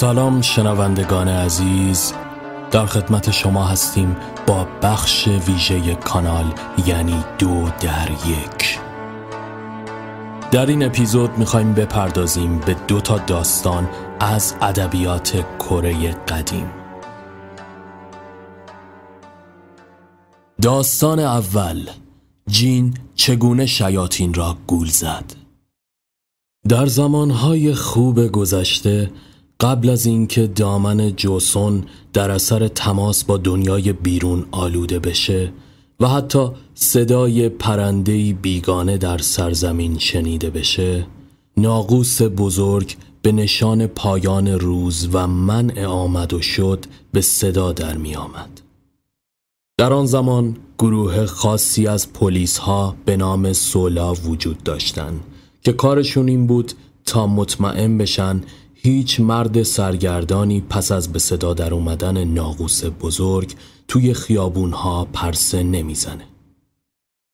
سلام شنوندگان عزیز. در خدمت شما هستیم با بخش ویژه کانال یعنی دو در یک. در این اپیزود می‌خوایم بپردازیم به دو تا داستان از ادبیات کره قدیم. داستان اول جین چگونه شیاطین را گول زد؟ در زمانهای خوب گذشته قبل از اینکه دامن جوسون در اثر تماس با دنیای بیرون آلوده بشه و حتی صدای پرندهی بیگانه در سرزمین شنیده بشه ناقوس بزرگ به نشان پایان روز و منع آمد و شد به صدا در می آمد. در آن زمان گروه خاصی از پلیس ها به نام سولا وجود داشتند که کارشون این بود تا مطمئن بشن هیچ مرد سرگردانی پس از به صدا در اومدن ناقوس بزرگ توی خیابونها پرسه نمی‌زنه.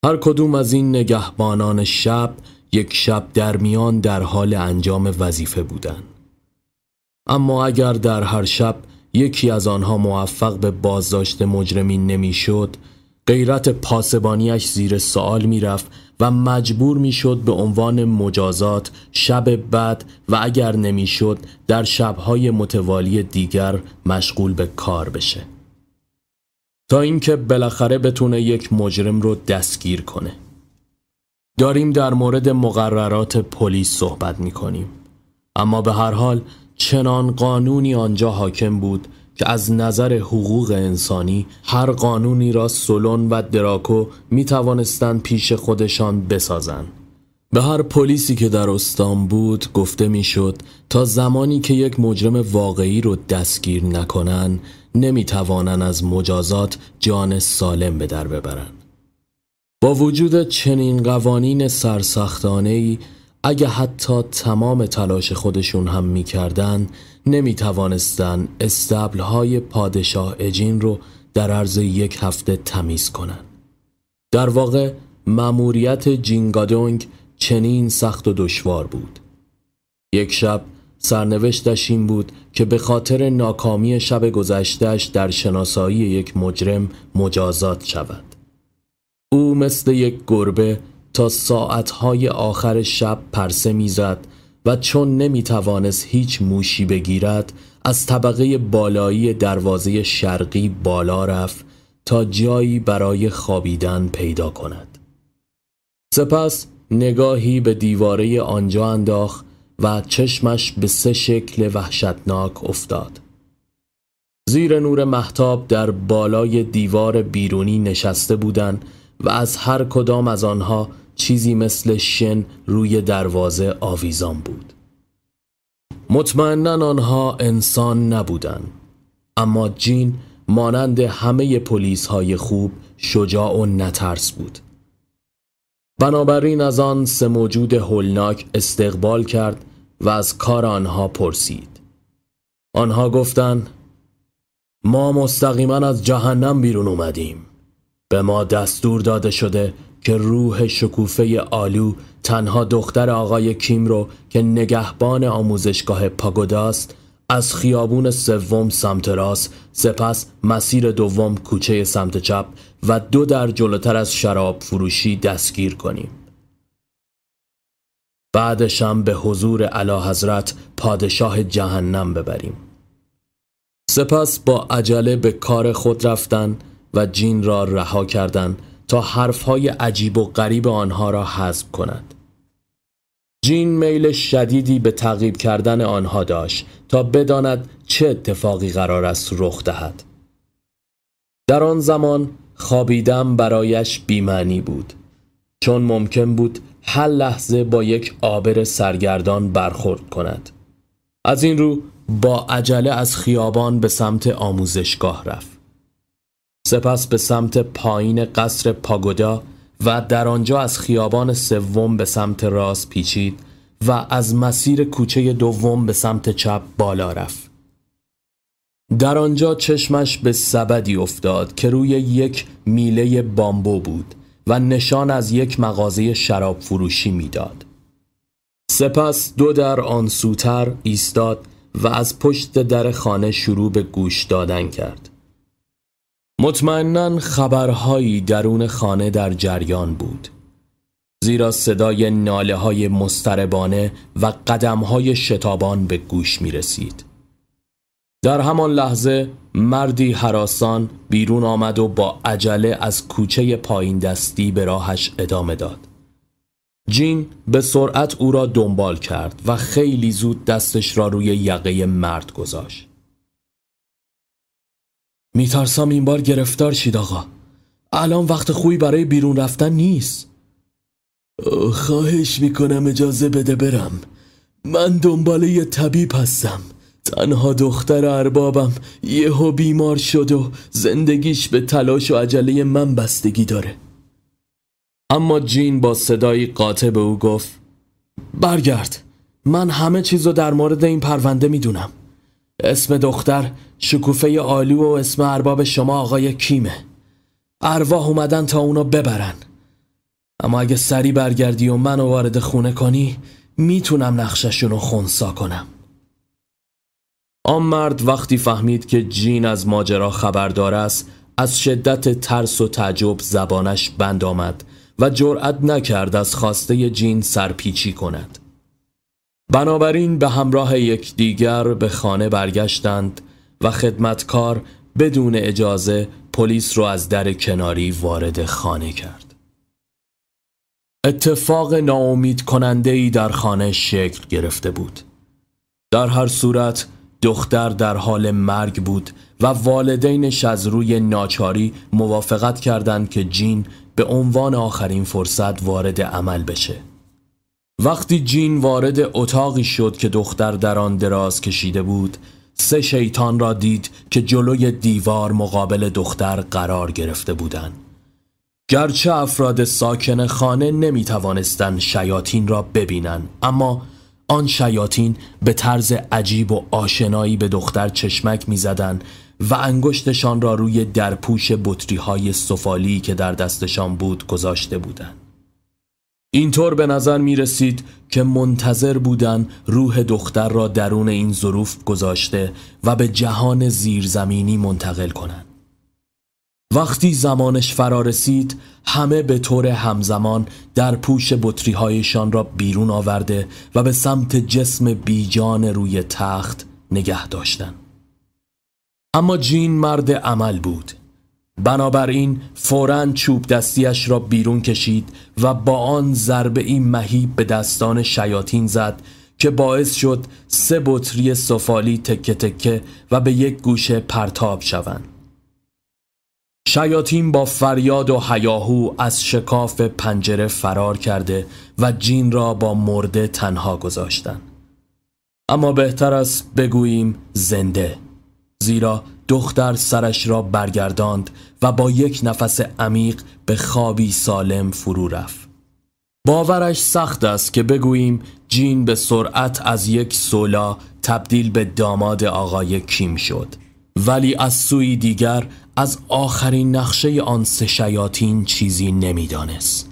هر کدوم از این نگهبانان شب یک شب در میان در حال انجام وظیفه بودن. اما اگر در هر شب یکی از آنها موفق به بازداشت مجرمین نمی‌شد، غیرت پاسبانیش زیر سوال می‌رفت و مجبور می‌شد به عنوان مجازات شب بعد و اگر نمی‌شد در شبهای متوالی دیگر مشغول به کار بشه. تا اینکه بالاخره بتونه یک مجرم رو دستگیر کنه. داریم در مورد مقررات پلیس صحبت می‌کنیم. اما به هر حال چنان قانونی آنجا حاکم بود که از نظر حقوق انسانی هر قانونی را سولون و دراکو می توانستند پیش خودشان بسازند. به هر پلیسی که در استان بود گفته می‌شد تا زمانی که یک مجرم واقعی رو دستگیر نکنن نمی توانن از مجازات جان سالم به در ببرن. با وجود چنین قوانین سرسختانه ای اگه حتی تمام تلاش خودشون هم می‌کردن نمی توانستن استبل های پادشاه اجین رو در عرض یک هفته تمیز کنن. در واقع مأموریت جینگادونگ چنین سخت و دشوار بود. یک شب سرنوشتش این بود که به خاطر ناکامی شب گذشتهش در شناسایی یک مجرم مجازات شود. او مثل یک گربه تا ساعتهای آخر شب پرسه می‌زد و چون نمی توانست هیچ موشی بگیرد از طبقه بالایی دروازه شرقی بالا رفت تا جایی برای خوابیدن پیدا کند. سپس نگاهی به دیواره آنجا انداخت و چشمش به سه شکل وحشتناک افتاد. زیر نور محتاب در بالای دیوار بیرونی نشسته بودند و از هر کدام از آنها چیزی مثل شن روی دروازه آویزان بود. مطمئنا آنها انسان نبودند اما جین مانند همه پلیس های خوب شجاع و نترس بود. بنابراین از آن سه موجود هولناک استقبال کرد و از کار آنها پرسید. آنها گفتند ما مستقیما از جهنم بیرون اومدیم. به ما دستور داده شده که روح شکوفه آلو تنها دختر آقای کیم رو که نگهبان آموزشگاه پاگوداست از خیابون سوم سمت راست سپس مسیر دوم کوچه سمت چپ و دو در جلوتر از شراب فروشی دستگیر کنیم. بعدشم به حضور علا حضرت پادشاه جهنم ببریم. سپس با عجله به کار خود رفتن و جین را رها کردند تا حرفهای عجیب و غریب آنها را حذف کند. جین میل شدیدی به تعقیب کردن آنها داشت تا بداند چه اتفاقی قرار است رخ دهد. در آن زمان خوابیدن برایش بیمعنی بود چون ممکن بود هر لحظه با یک آبر سرگردان برخورد کند. از این رو با عجله از خیابان به سمت آموزشگاه رفت. سپس به سمت پایین قصر پاگودا و در آنجا از خیابان سوم به سمت راست پیچید و از مسیر کوچه دوم به سمت چپ بالا رفت. در آنجا چشمش به سبدی افتاد که روی یک میله بامبو بود و نشان از یک مغازه شراب فروشی می‌داد. سپس دو در آن سوتر ایستاد و از پشت در خانه شروع به گوش دادن کرد مطمئنا خبرهایی درون خانه در جریان بود زیرا صدای ناله های مستربانه و قدم های شتابان به گوش می رسید. در همان لحظه مردی حراسان بیرون آمد و با عجله از کوچه پایین دستی به راهش ادامه داد. جین به سرعت او را دنبال کرد و خیلی زود دستش را روی یقه مرد گذاشت. میترسم این بار گرفتار شید آقا. الان وقت خوبی برای بیرون رفتن نیست. خواهش می‌کنم اجازه بده برم. من دنبال یه طبیب هستم. تنها دختر اربابم یهو بیمار شد و زندگیش به تلاش و عجله من بستگی داره اما جین با صدایی قاطع به او گفت برگرد من همه چیزو در مورد این پرونده می‌دونم اسم دختر شکوفه آلو و اسم ارباب شما آقای کیمه. ارواح اومدن تا اونو ببرن. اما اگه سری برگردی و منو وارد خونه کنی می‌تونم نقششون رو خونسا کنم. آن مرد وقتی فهمید که جین از ماجرا خبردار است از شدت ترس و تعجب زبانش بند آمد و جرأت نکرد از خواسته جین سرپیچی کند. بنابراین به همراه یکدیگر به خانه برگشتند و خدمتکار بدون اجازه پلیس رو از در کناری وارد خانه کرد. اتفاق ناامید کننده ای در خانه شکل گرفته بود. در هر صورت دختر در حال مرگ بود و والدینش از روی ناچاری موافقت کردند که جین به عنوان آخرین فرصت وارد عمل بشه. وقتی جین وارد اتاقی شد که دختر در آن دراز کشیده بود سه شیطان را دید که جلوی دیوار مقابل دختر قرار گرفته بودند گرچه افراد ساکن خانه نمی توانستند شیاطین را ببینند اما آن شیاطین به طرز عجیب و آشنایی به دختر چشمک می‌زدند و انگشتشان را روی درپوش بطری های سفالی که در دستشان بود گذاشته بودند. اینطور به نظر می رسید که منتظر بودن روح دختر را درون این ظروف گذاشته و به جهان زیرزمینی منتقل کنند. وقتی زمانش فرا رسید همه به طور همزمان در پوش بطری هایشان را بیرون آورده و به سمت جسم بیجان روی تخت نگه داشتند. اما جین مرد عمل بود بنابراین فورا چوب دستیش را بیرون کشید و با آن ضربه این مهیب به دستان شیاطین زد که باعث شد سه بطری سفالی تکه تکه و به یک گوشه پرتاب شوند. شیاطین با فریاد و حیاهو از شکاف پنجره فرار کرده و جین را با مرده تنها گذاشتند. اما بهتر است بگوییم زنده زیرا دختر سرش را برگرداند و با یک نفس عمیق به خوابی سالم فرو رفت. باورش سخت است که بگوییم جین به سرعت از یک سولا تبدیل به داماد آقای کیم شد ولی از سوی دیگر از آخرین نقشه آن سه شیاطین چیزی نمی‌دانست.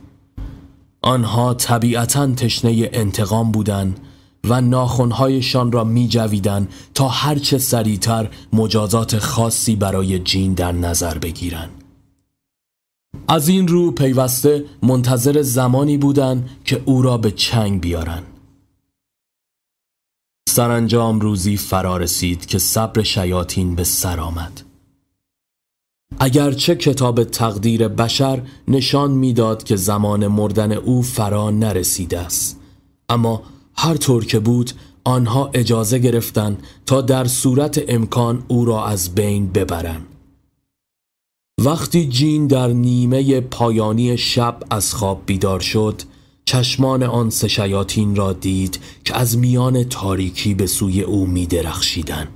آنها طبیعتا تشنه انتقام بودند و ناخونهایشان را می جویدن تا هرچه سریعتر مجازات خاصی برای جین در نظر بگیرند. از این رو پیوسته منتظر زمانی بودند که او را به چنگ بیارن. سرانجام روزی فرا رسید که صبر شیاطین به سر آمد. اگرچه کتاب تقدیر بشر نشان می‌داد که زمان مردن او فرا نرسیده است اما هر طور که بود آنها اجازه گرفتند تا در صورت امکان او را از بین ببرند وقتی جین در نیمه پایانی شب از خواب بیدار شد چشمان آن سه شیاطین را دید که از میان تاریکی به سوی او می درخشیدن.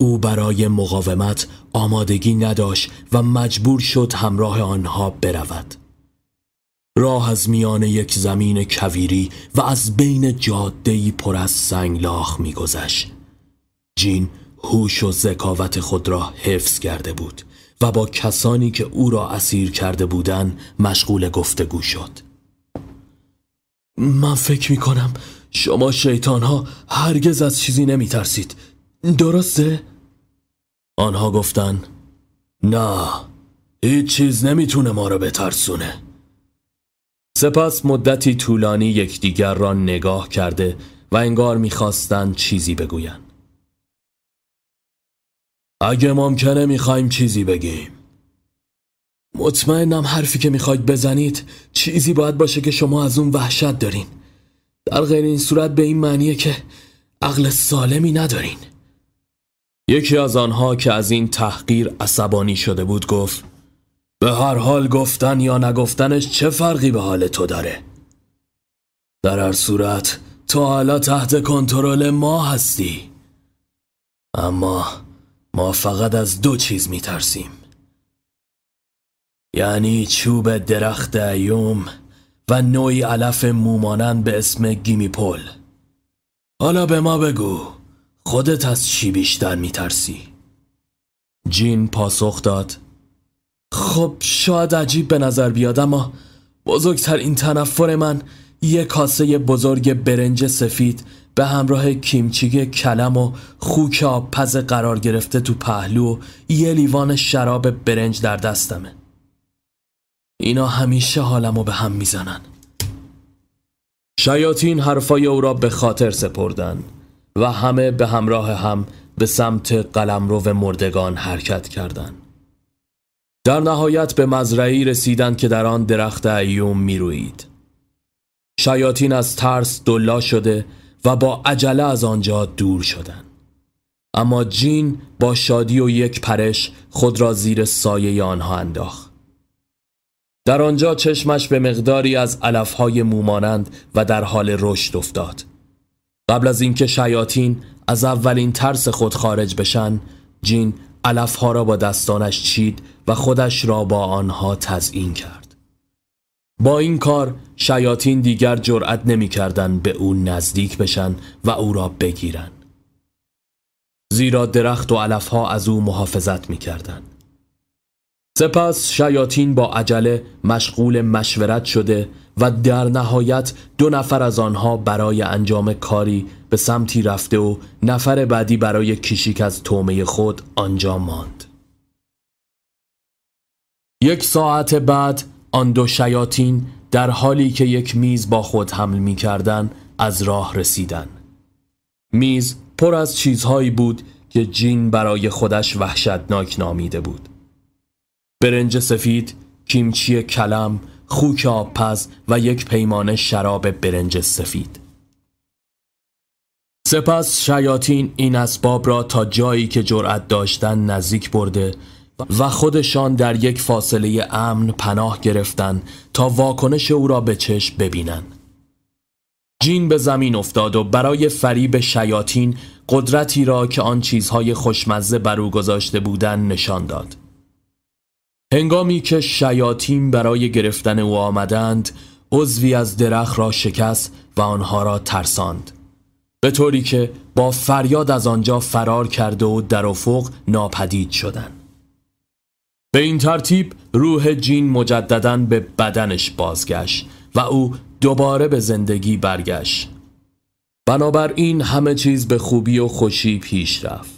او برای مقاومت آمادگی نداشت و مجبور شد همراه آنها برود. راه از میان یک زمین کویری و از بین جادهی پر از سنگلاخ میگذشت. جین هوش و ذکاوت خود را حفظ کرده بود و با کسانی که او را اسیر کرده بودند مشغول گفتگو شد. من فکر می کنم شما شیطان ها هرگز از چیزی نمی ترسید درسته؟ آنها گفتن نه هیچ چیز نمی‌تونه ما رو بترسونه سپس مدتی طولانی یکدیگر را نگاه کرده و انگار می‌خواستند چیزی بگویند. اگه ممکنه می‌خوایم چیزی بگیم. مطمئنم حرفی که می‌خواید بزنید چیزی باید باشه که شما از اون وحشت دارین. در غیر این صورت به این معنیه که عقل سالمی ندارین. یکی از آنها که از این تحقیر عصبانی شده بود گفت به هر حال گفتن یا نگفتنش چه فرقی به حال تو داره؟ در هر صورت تو حالا تحت کنترل ما هستی. اما ما فقط از دو چیز میترسیم. یعنی چوب درخت ایوم و نوعی علف مومانند به اسم گیمیپول حالا به ما بگو خودت از چی بیشتر میترسی؟ جین پاسخ داد. خب شاید عجیب به نظر بیاد اما بزرگترین تنفر من یه کاسه بزرگ برنج سفید به همراه کیمچیگ کلم و خوک پز قرار گرفته تو پهلو و یه لیوان شراب برنج در دستمه اینا همیشه حالمو به هم می‌زنن شیاطین حرفای او را به خاطر سپردن و همه به همراه هم به سمت قلمرو مردگان حرکت کردند. در نهایت به مزرعی رسیدند که در آن درخت ایوم می‌روید. شیاطین از ترس دلا شده و با عجله از آنجا دور شدند. اما جین با شادی و یک پرش خود را زیر سایه آنها انداخت. در آنجا چشمش به مقداری از علفهای مومانند و در حال رشد افتاد. قبل از اینکه شیاطین از اولین ترس خود خارج بشن جین علفها را با دستانش چید و خودش را با آنها تزئین کرد. با این کار شیاطین دیگر جرأت نمی‌کردند به او نزدیک بشن و او را بگیرند زیرا درخت و علفها از او محافظت می‌کردند سپس شیاطین با عجله مشغول مشورت شده و در نهایت دو نفر از آنها برای انجام کاری به سمتی رفته و نفر بعدی برای کشیک از تومه خود آنجا ماند. یک ساعت بعد آن دو شیاطین در حالی که یک میز با خود حمل می کردن از راه رسیدن. میز پر از چیزهایی بود که جین برای خودش وحشتناک نامیده بود. برنج سفید، کیمچی کلم، خوک آبپز و یک پیمانه شراب برنج سفید سپس شیاطین این اسباب را تا جایی که جرأت داشتن نزدیک برده و خودشان در یک فاصله امن پناه گرفتند تا واکنش او را به چشم ببینند. جین به زمین افتاد و برای فریب شیاطین قدرتی را که آن چیزهای خوشمزه بر او گذاشته بودند نشان داد. هنگامی که شیاطین برای گرفتن او آمدند عضوی از درخت را شکست و آنها را ترساند. به طوری که با فریاد از آنجا فرار کرده و در افق ناپدید شدند. به این ترتیب روح جین مجددا به بدنش بازگشت و او دوباره به زندگی برگشت. بنابراین همه چیز به خوبی و خوشی پیش رفت.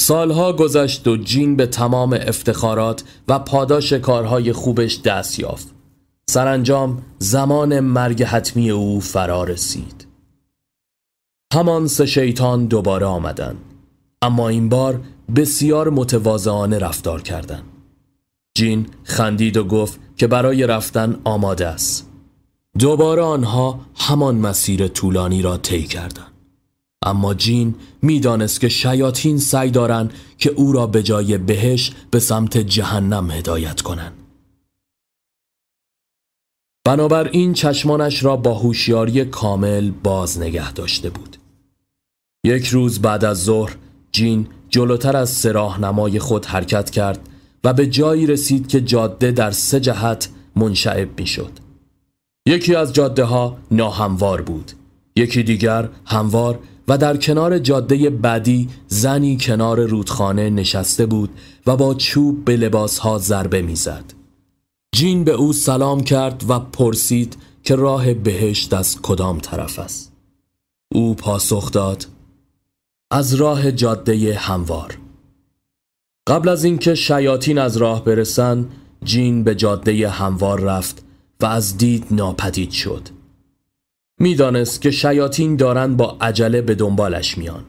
سالها گذشت و جین به تمام افتخارات و پاداش کارهای خوبش دست یافت. سرانجام زمان مرگ حتمی او فرا رسید. همان سه شیطان دوباره آمدند اما این بار بسیار متواضعانه رفتار کردند. جین خندید و گفت که برای رفتن آماده است. دوباره آنها همان مسیر طولانی را طی کردند. اما جین می‌دانست که شیاطین سعی دارند که او را به جای بهش به سمت جهنم هدایت کنند. بنابراین چشمانش را با هوشیاری کامل باز نگه داشته بود. یک روز بعد از ظهر جین جلوتر از سراهنمای خود حرکت کرد و به جایی رسید که جاده در سه جهت منشعب می شد. یکی از جاده ها ناهموار بود یکی دیگر هموار و در کنار جاده بعدی زنی کنار رودخانه نشسته بود و با چوب به لباسها ضربه می‌زد. جین به او سلام کرد و پرسید که راه بهشت از کدام طرف است. او پاسخ داد از راه جاده هموار قبل از اینکه شیاطین از راه برسن جین به جاده هموار رفت و از دید ناپدید شد می‌دانست که شیاطین دارند با عجله به دنبالش میان.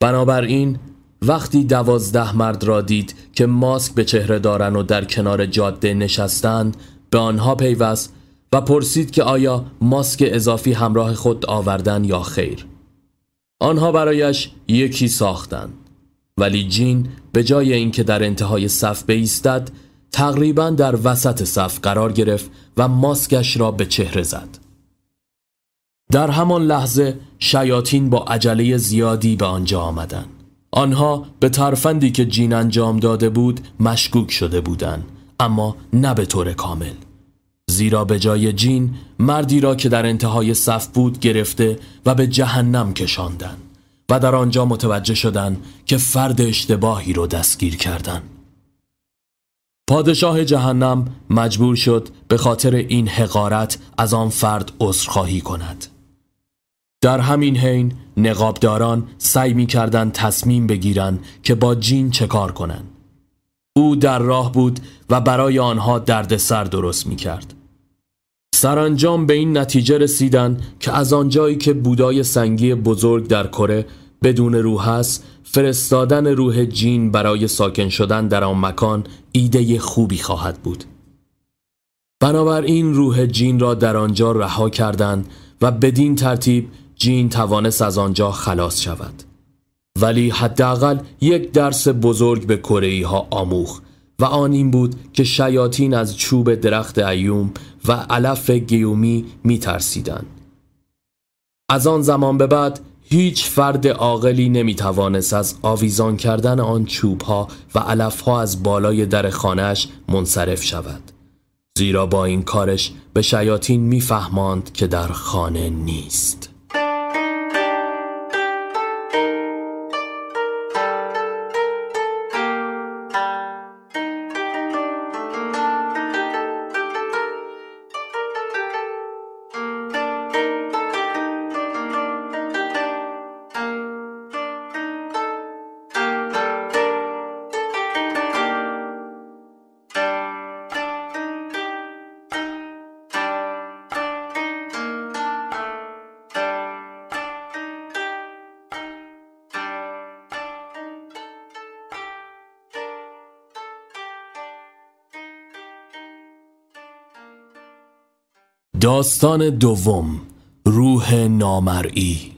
بنابراین وقتی دوازده مرد را دید که ماسک به چهره دارن و در کنار جاده نشستند به آنها پیوست و پرسید که آیا ماسک اضافی همراه خود آوردن یا خیر. آنها برایش یکی ساختند. ولی جین به جای اینکه در انتهای صف بایستد تقریبا در وسط صف قرار گرفت و ماسکش را به چهره زد. در همان لحظه شیاطین با عجله زیادی به آنجا آمدند آنها به ترفندی که جین انجام داده بود مشکوک شده بودند اما نه به طور کامل زیرا به جای جین مردی را که در انتهای صف بود گرفته و به جهنم کشاندن و در آنجا متوجه شدند که فرد اشتباهی رو دستگیر کردند. پادشاه جهنم مجبور شد به خاطر این حقارت از آن فرد عذرخواهی کند. در همین حین نقابداران سعی می کردن تصمیم بگیرند که با جین چه کار کنند. او در راه بود و برای آنها دردسر درست می کرد. سرانجام به این نتیجه رسیدن که از آنجایی که بودای سنگی بزرگ در کره بدون روح است فرستادن روح جین برای ساکن شدن در آن مکان ایده خوبی خواهد بود بنابراین روح جین را در آنجا رها کردند و بدین ترتیب جین توانست از آنجا خلاص شود ولی حداقل یک درس بزرگ به کره ها آموخ و آن این بود که شیاطین از چوب درخت ایوم و علف گیومی می ترسیدن. از آن زمان به بعد هیچ فرد عاقلی نمی توانست از آویزان کردن آن چوب ها و علف ها از بالای در خانهش منصرف شود. زیرا با این کارش به شیاطین میفهماند که در خانه نیست. داستان دوم روح نامرئی.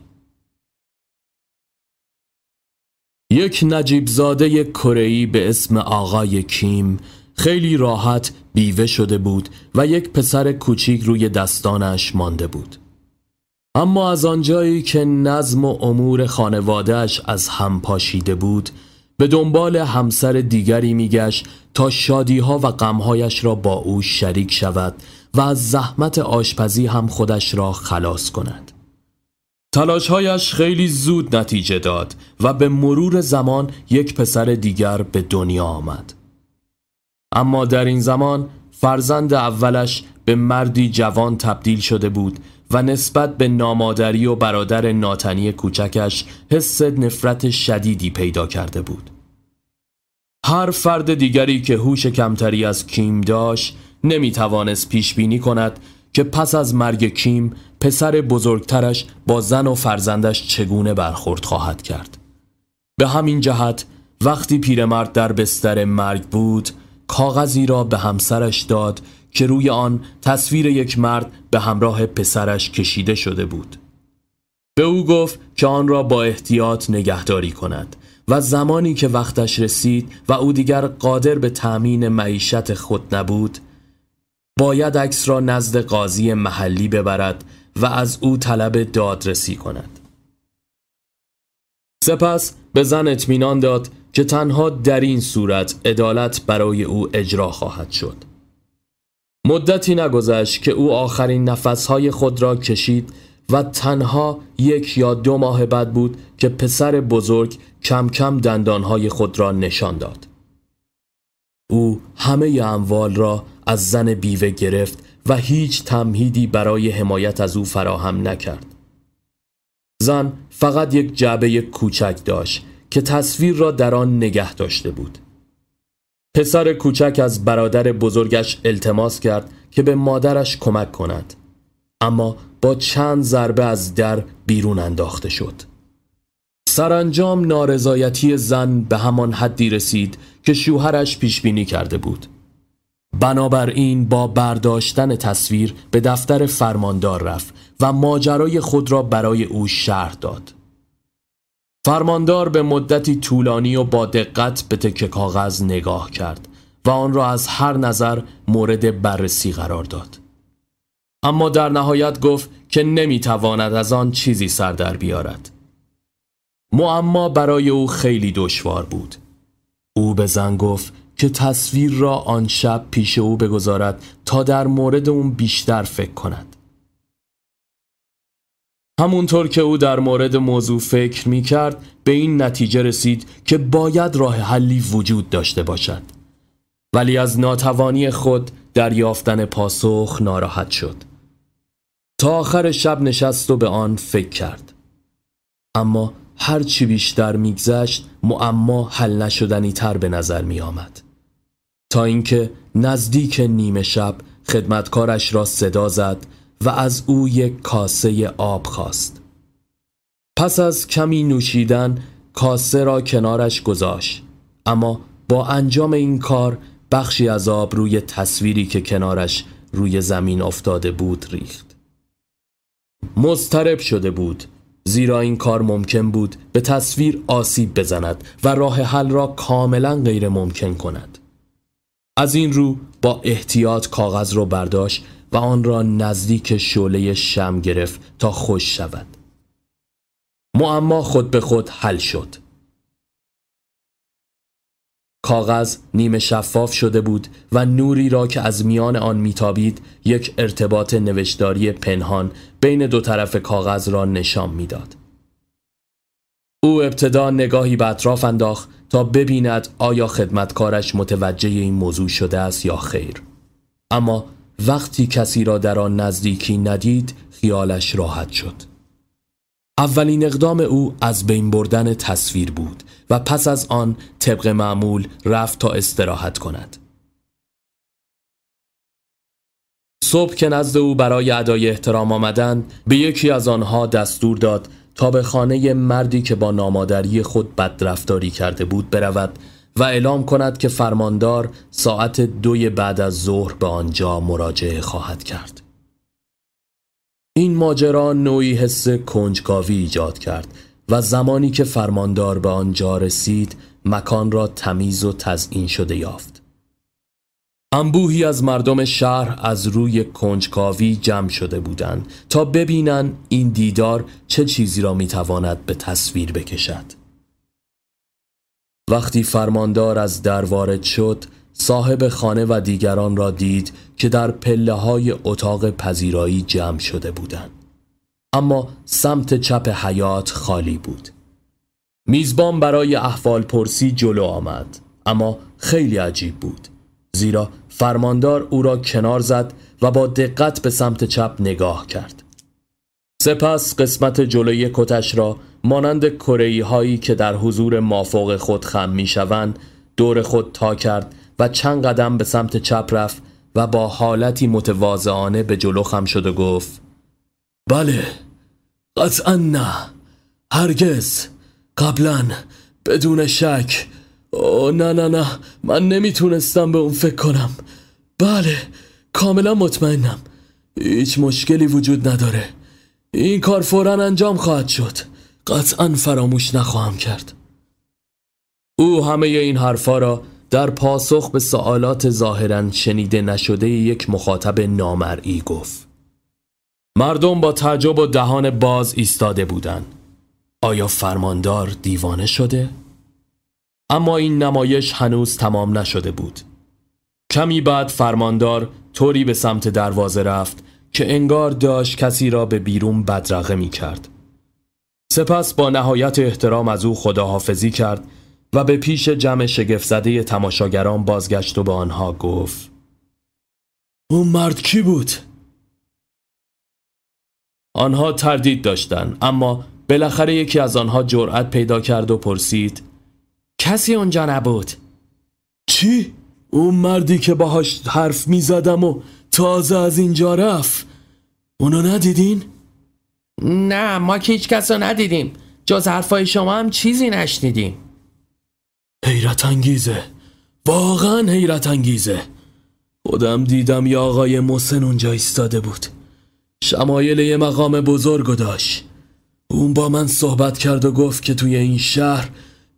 یک نجیب زاده کره‌ای به اسم آقای کیم خیلی راحت بیوه شده بود و یک پسر کوچیک روی دستانش مانده بود. اما از آنجایی که نظم و امور خانوادهش از هم پاشیده بود به دنبال همسر دیگری میگشت تا شادیها و غمهایش را با او شریک شود و از زحمت آشپزی هم خودش را خلاص کند. تلاشهایش خیلی زود نتیجه داد و به مرور زمان یک پسر دیگر به دنیا آمد. اما در این زمان فرزند اولش به مردی جوان تبدیل شده بود و نسبت به نامادری و برادر ناتنی کوچکش حس نفرت شدیدی پیدا کرده بود. هر فرد دیگری که هوش کمتری از کیم داشت نمی توانست پیش بینی کند که پس از مرگ کیم پسر بزرگترش با زن و فرزندش چگونه برخورد خواهد کرد. به همین جهت وقتی پیرمرد در بستر مرگ بود کاغذی را به همسرش داد که روی آن تصویر یک مرد به همراه پسرش کشیده شده بود. به او گفت که آن را با احتیاط نگهداری کند و زمانی که وقتش رسید و او دیگر قادر به تأمین معیشت خود نبود باید عکس را نزد قاضی محلی ببرد و از او طلب دادرسی کند. سپس به زن اطمینان داد که تنها در این صورت عدالت برای او اجرا خواهد شد. مدتی نگذشت که او آخرین نفسهای خود را کشید و تنها یک یا دو ماه بعد بود که پسر بزرگ کم کم دندانهای خود را نشان داد. او همه اموال را از زن بیوه گرفت و هیچ تمهیدی برای حمایت از او فراهم نکرد. زن فقط یک جعبه کوچک داشت که تصویر را در آن نگه داشته بود. پسر کوچک از برادر بزرگش التماس کرد که به مادرش کمک کند. اما با چند ضربه از در بیرون انداخته شد. سرانجام نارضایتی زن به همان حدی رسید که شوهرش پیش بینی کرده بود. بنابراین با برداشتن تصویر به دفتر فرماندار رفت و ماجرای خود را برای او شرح داد. فرماندار به مدتی طولانی و با دقت به تکه کاغذ نگاه کرد و آن را از هر نظر مورد بررسی قرار داد. اما در نهایت گفت که نمی‌تواند از آن چیزی سر در بیارد. معما برای او خیلی دشوار بود. او به زن گفت که تصویر را آن شب پیش او بگذارد تا در مورد اون بیشتر فکر کند. همونطور که او در مورد موضوع فکر می کرد به این نتیجه رسید که باید راه حلی وجود داشته باشد. ولی از ناتوانی خود در یافتن پاسخ ناراحت شد. تا آخر شب نشست و به آن فکر کرد. اما هر چی بیشتر میگذشت معما حل نشدنی تر به نظر می آمد. تا اینکه نزدیک نیمه شب خدمتکارش را صدا زد و از او یک کاسه آب خواست. پس از کمی نوشیدن کاسه را کنارش گذاشت اما با انجام این کار بخشی از آب روی تصویری که کنارش روی زمین افتاده بود ریخت. مضطرب شده بود زیرا این کار ممکن بود به تصویر آسیب بزند و راه حل را کاملا غیر ممکن کند. از این رو با احتیاط کاغذ را برداشت و آن را نزدیک شعله شم گرفت تا خوش شود. معما خود به خود حل شد. کاغذ نیمه شفاف شده بود و نوری را که از میان آن میتابید یک ارتباط نوشداری پنهان بین دو طرف کاغذ را نشان می‌داد. او ابتدا نگاهی به اطراف انداخت تا ببیند آیا خدمتکارش متوجه این موضوع شده است یا خیر. اما وقتی کسی را در آن نزدیکی ندید خیالش راحت شد. اولین اقدام او از بین بردن تصویر بود و پس از آن طبق معمول رفت تا استراحت کند. صبح که نزد او برای ادای احترام آمدن به یکی از آنها دستور داد تا به خانه مردی که با نامادری خود بدرفتاری کرده بود برود و اعلام کند که فرماندار ساعت دوی بعد از ظهر به آنجا مراجعه خواهد کرد. این ماجرا نوعی حس کنجکاوی ایجاد کرد و زمانی که فرماندار به آنجا رسید مکان را تمیز و تزئین شده یافت. انبوهی از مردم شهر از روی کنجکاوی جمع شده بودند تا ببینن این دیدار چه چیزی را می‌تواند به تصویر بکشد. وقتی فرماندار از در وارد شد صاحب خانه و دیگران را دید که در پله های اتاق پذیرایی جمع شده بودند. اما سمت چپ حیات خالی بود. میزبان برای احوال پرسی جلو آمد اما خیلی عجیب بود زیرا فرماندار او را کنار زد و با دقت به سمت چپ نگاه کرد سپس قسمت جلوی کتش را مانند کرهی هایی که در حضور مافوق خود خم می شوند دور خود تا کرد و چند قدم به سمت چپ رفت و با حالتی متواضعانه به جلو خم شد و گفت بله قطعا نه. هرگز. قبلا بدون شک. او نه نه نه. من نمی‌تونستم به اون فکر کنم. بله کاملا مطمئنم. هیچ مشکلی وجود نداره. این کار فورا انجام خواهد شد. قطعا فراموش نخواهم کرد او همه این حرفا را در پاسخ به سوالات ظاهرا شنیده نشده یک مخاطب نامرئی گفت مردم با تعجب و دهان باز ایستاده بودند آیا فرماندار دیوانه شده؟ اما این نمایش هنوز تمام نشده بود کمی بعد فرماندار طوری به سمت دروازه رفت که انگار داشت کسی را به بیرون بدرقه می کرد. سپس با نهایت احترام از او خداحافظی کرد و به پیش جمع شگفتزده تماشاگران بازگشت و به آنها گفت اون مرد کی بود؟ آنها تردید داشتند اما بالاخره یکی از آنها جرأت پیدا کرد و پرسید کسی اونجا نبود چی؟ اون مردی که باهاش حرف می زدم و تازه از اینجا رفت اونو ندیدین؟ نه ما که هیچ کس ندیدیم. جز حرفای شما هم چیزی نشنیدیم. حیرت انگیزه. واقعا حیرت انگیزه. خودم دیدم یه آقای محسن اونجا ایستاده بود. شمایل یه مقام بزرگ داشت. اون با من صحبت کرد و گفت که توی این شهر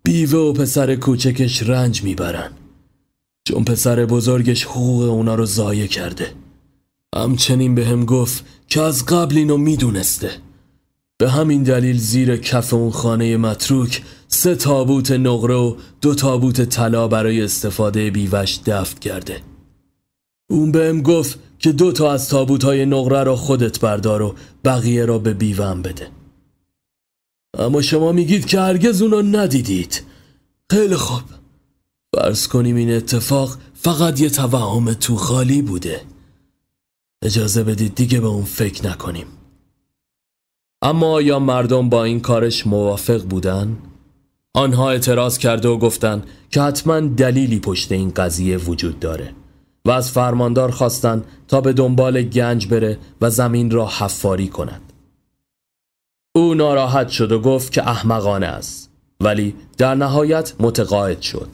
بیوه و پسر کوچکش رنج می‌برن. چون پسر بزرگش حقوق اونا رو ضایع کرده. همچنین به هم گفت که از قبل اینو می‌دونسته. به همین دلیل زیر کف اون خانه متروک سه تابوت نقره و دو تابوت طلا برای استفاده بیوش دفت کرده. اون بهم گفت که دو تا از تابوت های نقره را خودت بردار و بقیه را به بیوم بده. اما شما میگید که هرگز اونو ندیدید. خیلی خوب. فرض کنیم این اتفاق فقط یه توهم تو خالی بوده. اجازه بدید دیگه به اون فکر نکنیم. اما آیا مردم با این کارش موافق بودن؟ آنها اعتراض کرده و گفتند که حتما دلیلی پشت این قضیه وجود داره و از فرماندار خواستند تا به دنبال گنج بره و زمین را حفاری کند او ناراحت شد و گفت که احمقانه است ولی در نهایت متقاعد شد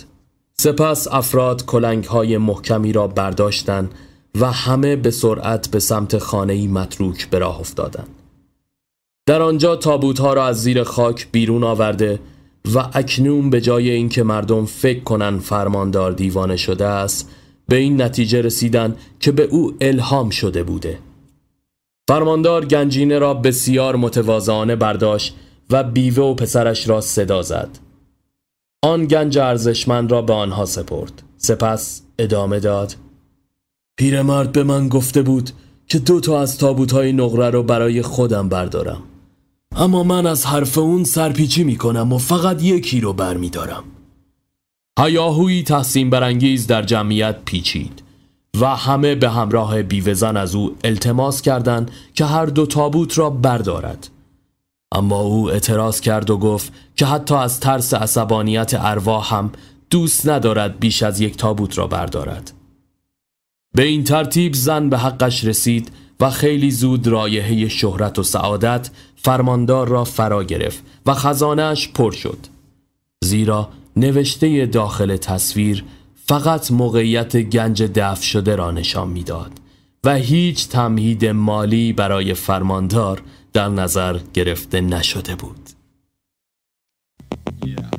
سپس افراد کلنگ های محکمی را برداشتند و همه به سرعت به سمت خانه متروک به راه افتادند. در آنجا تابوت ها را از زیر خاک بیرون آورده و اکنون به جای اینکه مردم فکر کنند فرماندار دیوانه شده است به این نتیجه رسیدن که به او الهام شده بوده. فرماندار گنجینه را بسیار متواضعانه برداشت و بیوه و پسرش را صدا زد. آن گنج ارزشمند را به آنها سپرد. سپس ادامه داد. پیرمرد به من گفته بود که دو تا از های نقره رو برای خودم بردارم. اما من از حرف اون سرپیچی می‌کنم و فقط یکی رو برمیدارم. هیاهوی تحسین برانگیز در جمعیت پیچید و همه به همراه بیوزن از او التماس کردند که هر دو تابوت را بردارد. اما او اعتراض کرد و گفت که حتی از ترس عصبانیت ارواح هم دوست ندارد بیش از یک تابوت را بردارد. به این ترتیب زن به حقش رسید و خیلی زود رایحه شهرت و سعادت فرماندار را فرا گرفت و خزانهش پر شد زیرا نوشته داخل تصویر فقط موقعیت گنج دفع شده را نشان می‌داد و هیچ تمهید مالی برای فرماندار در نظر گرفته نشده بود yeah.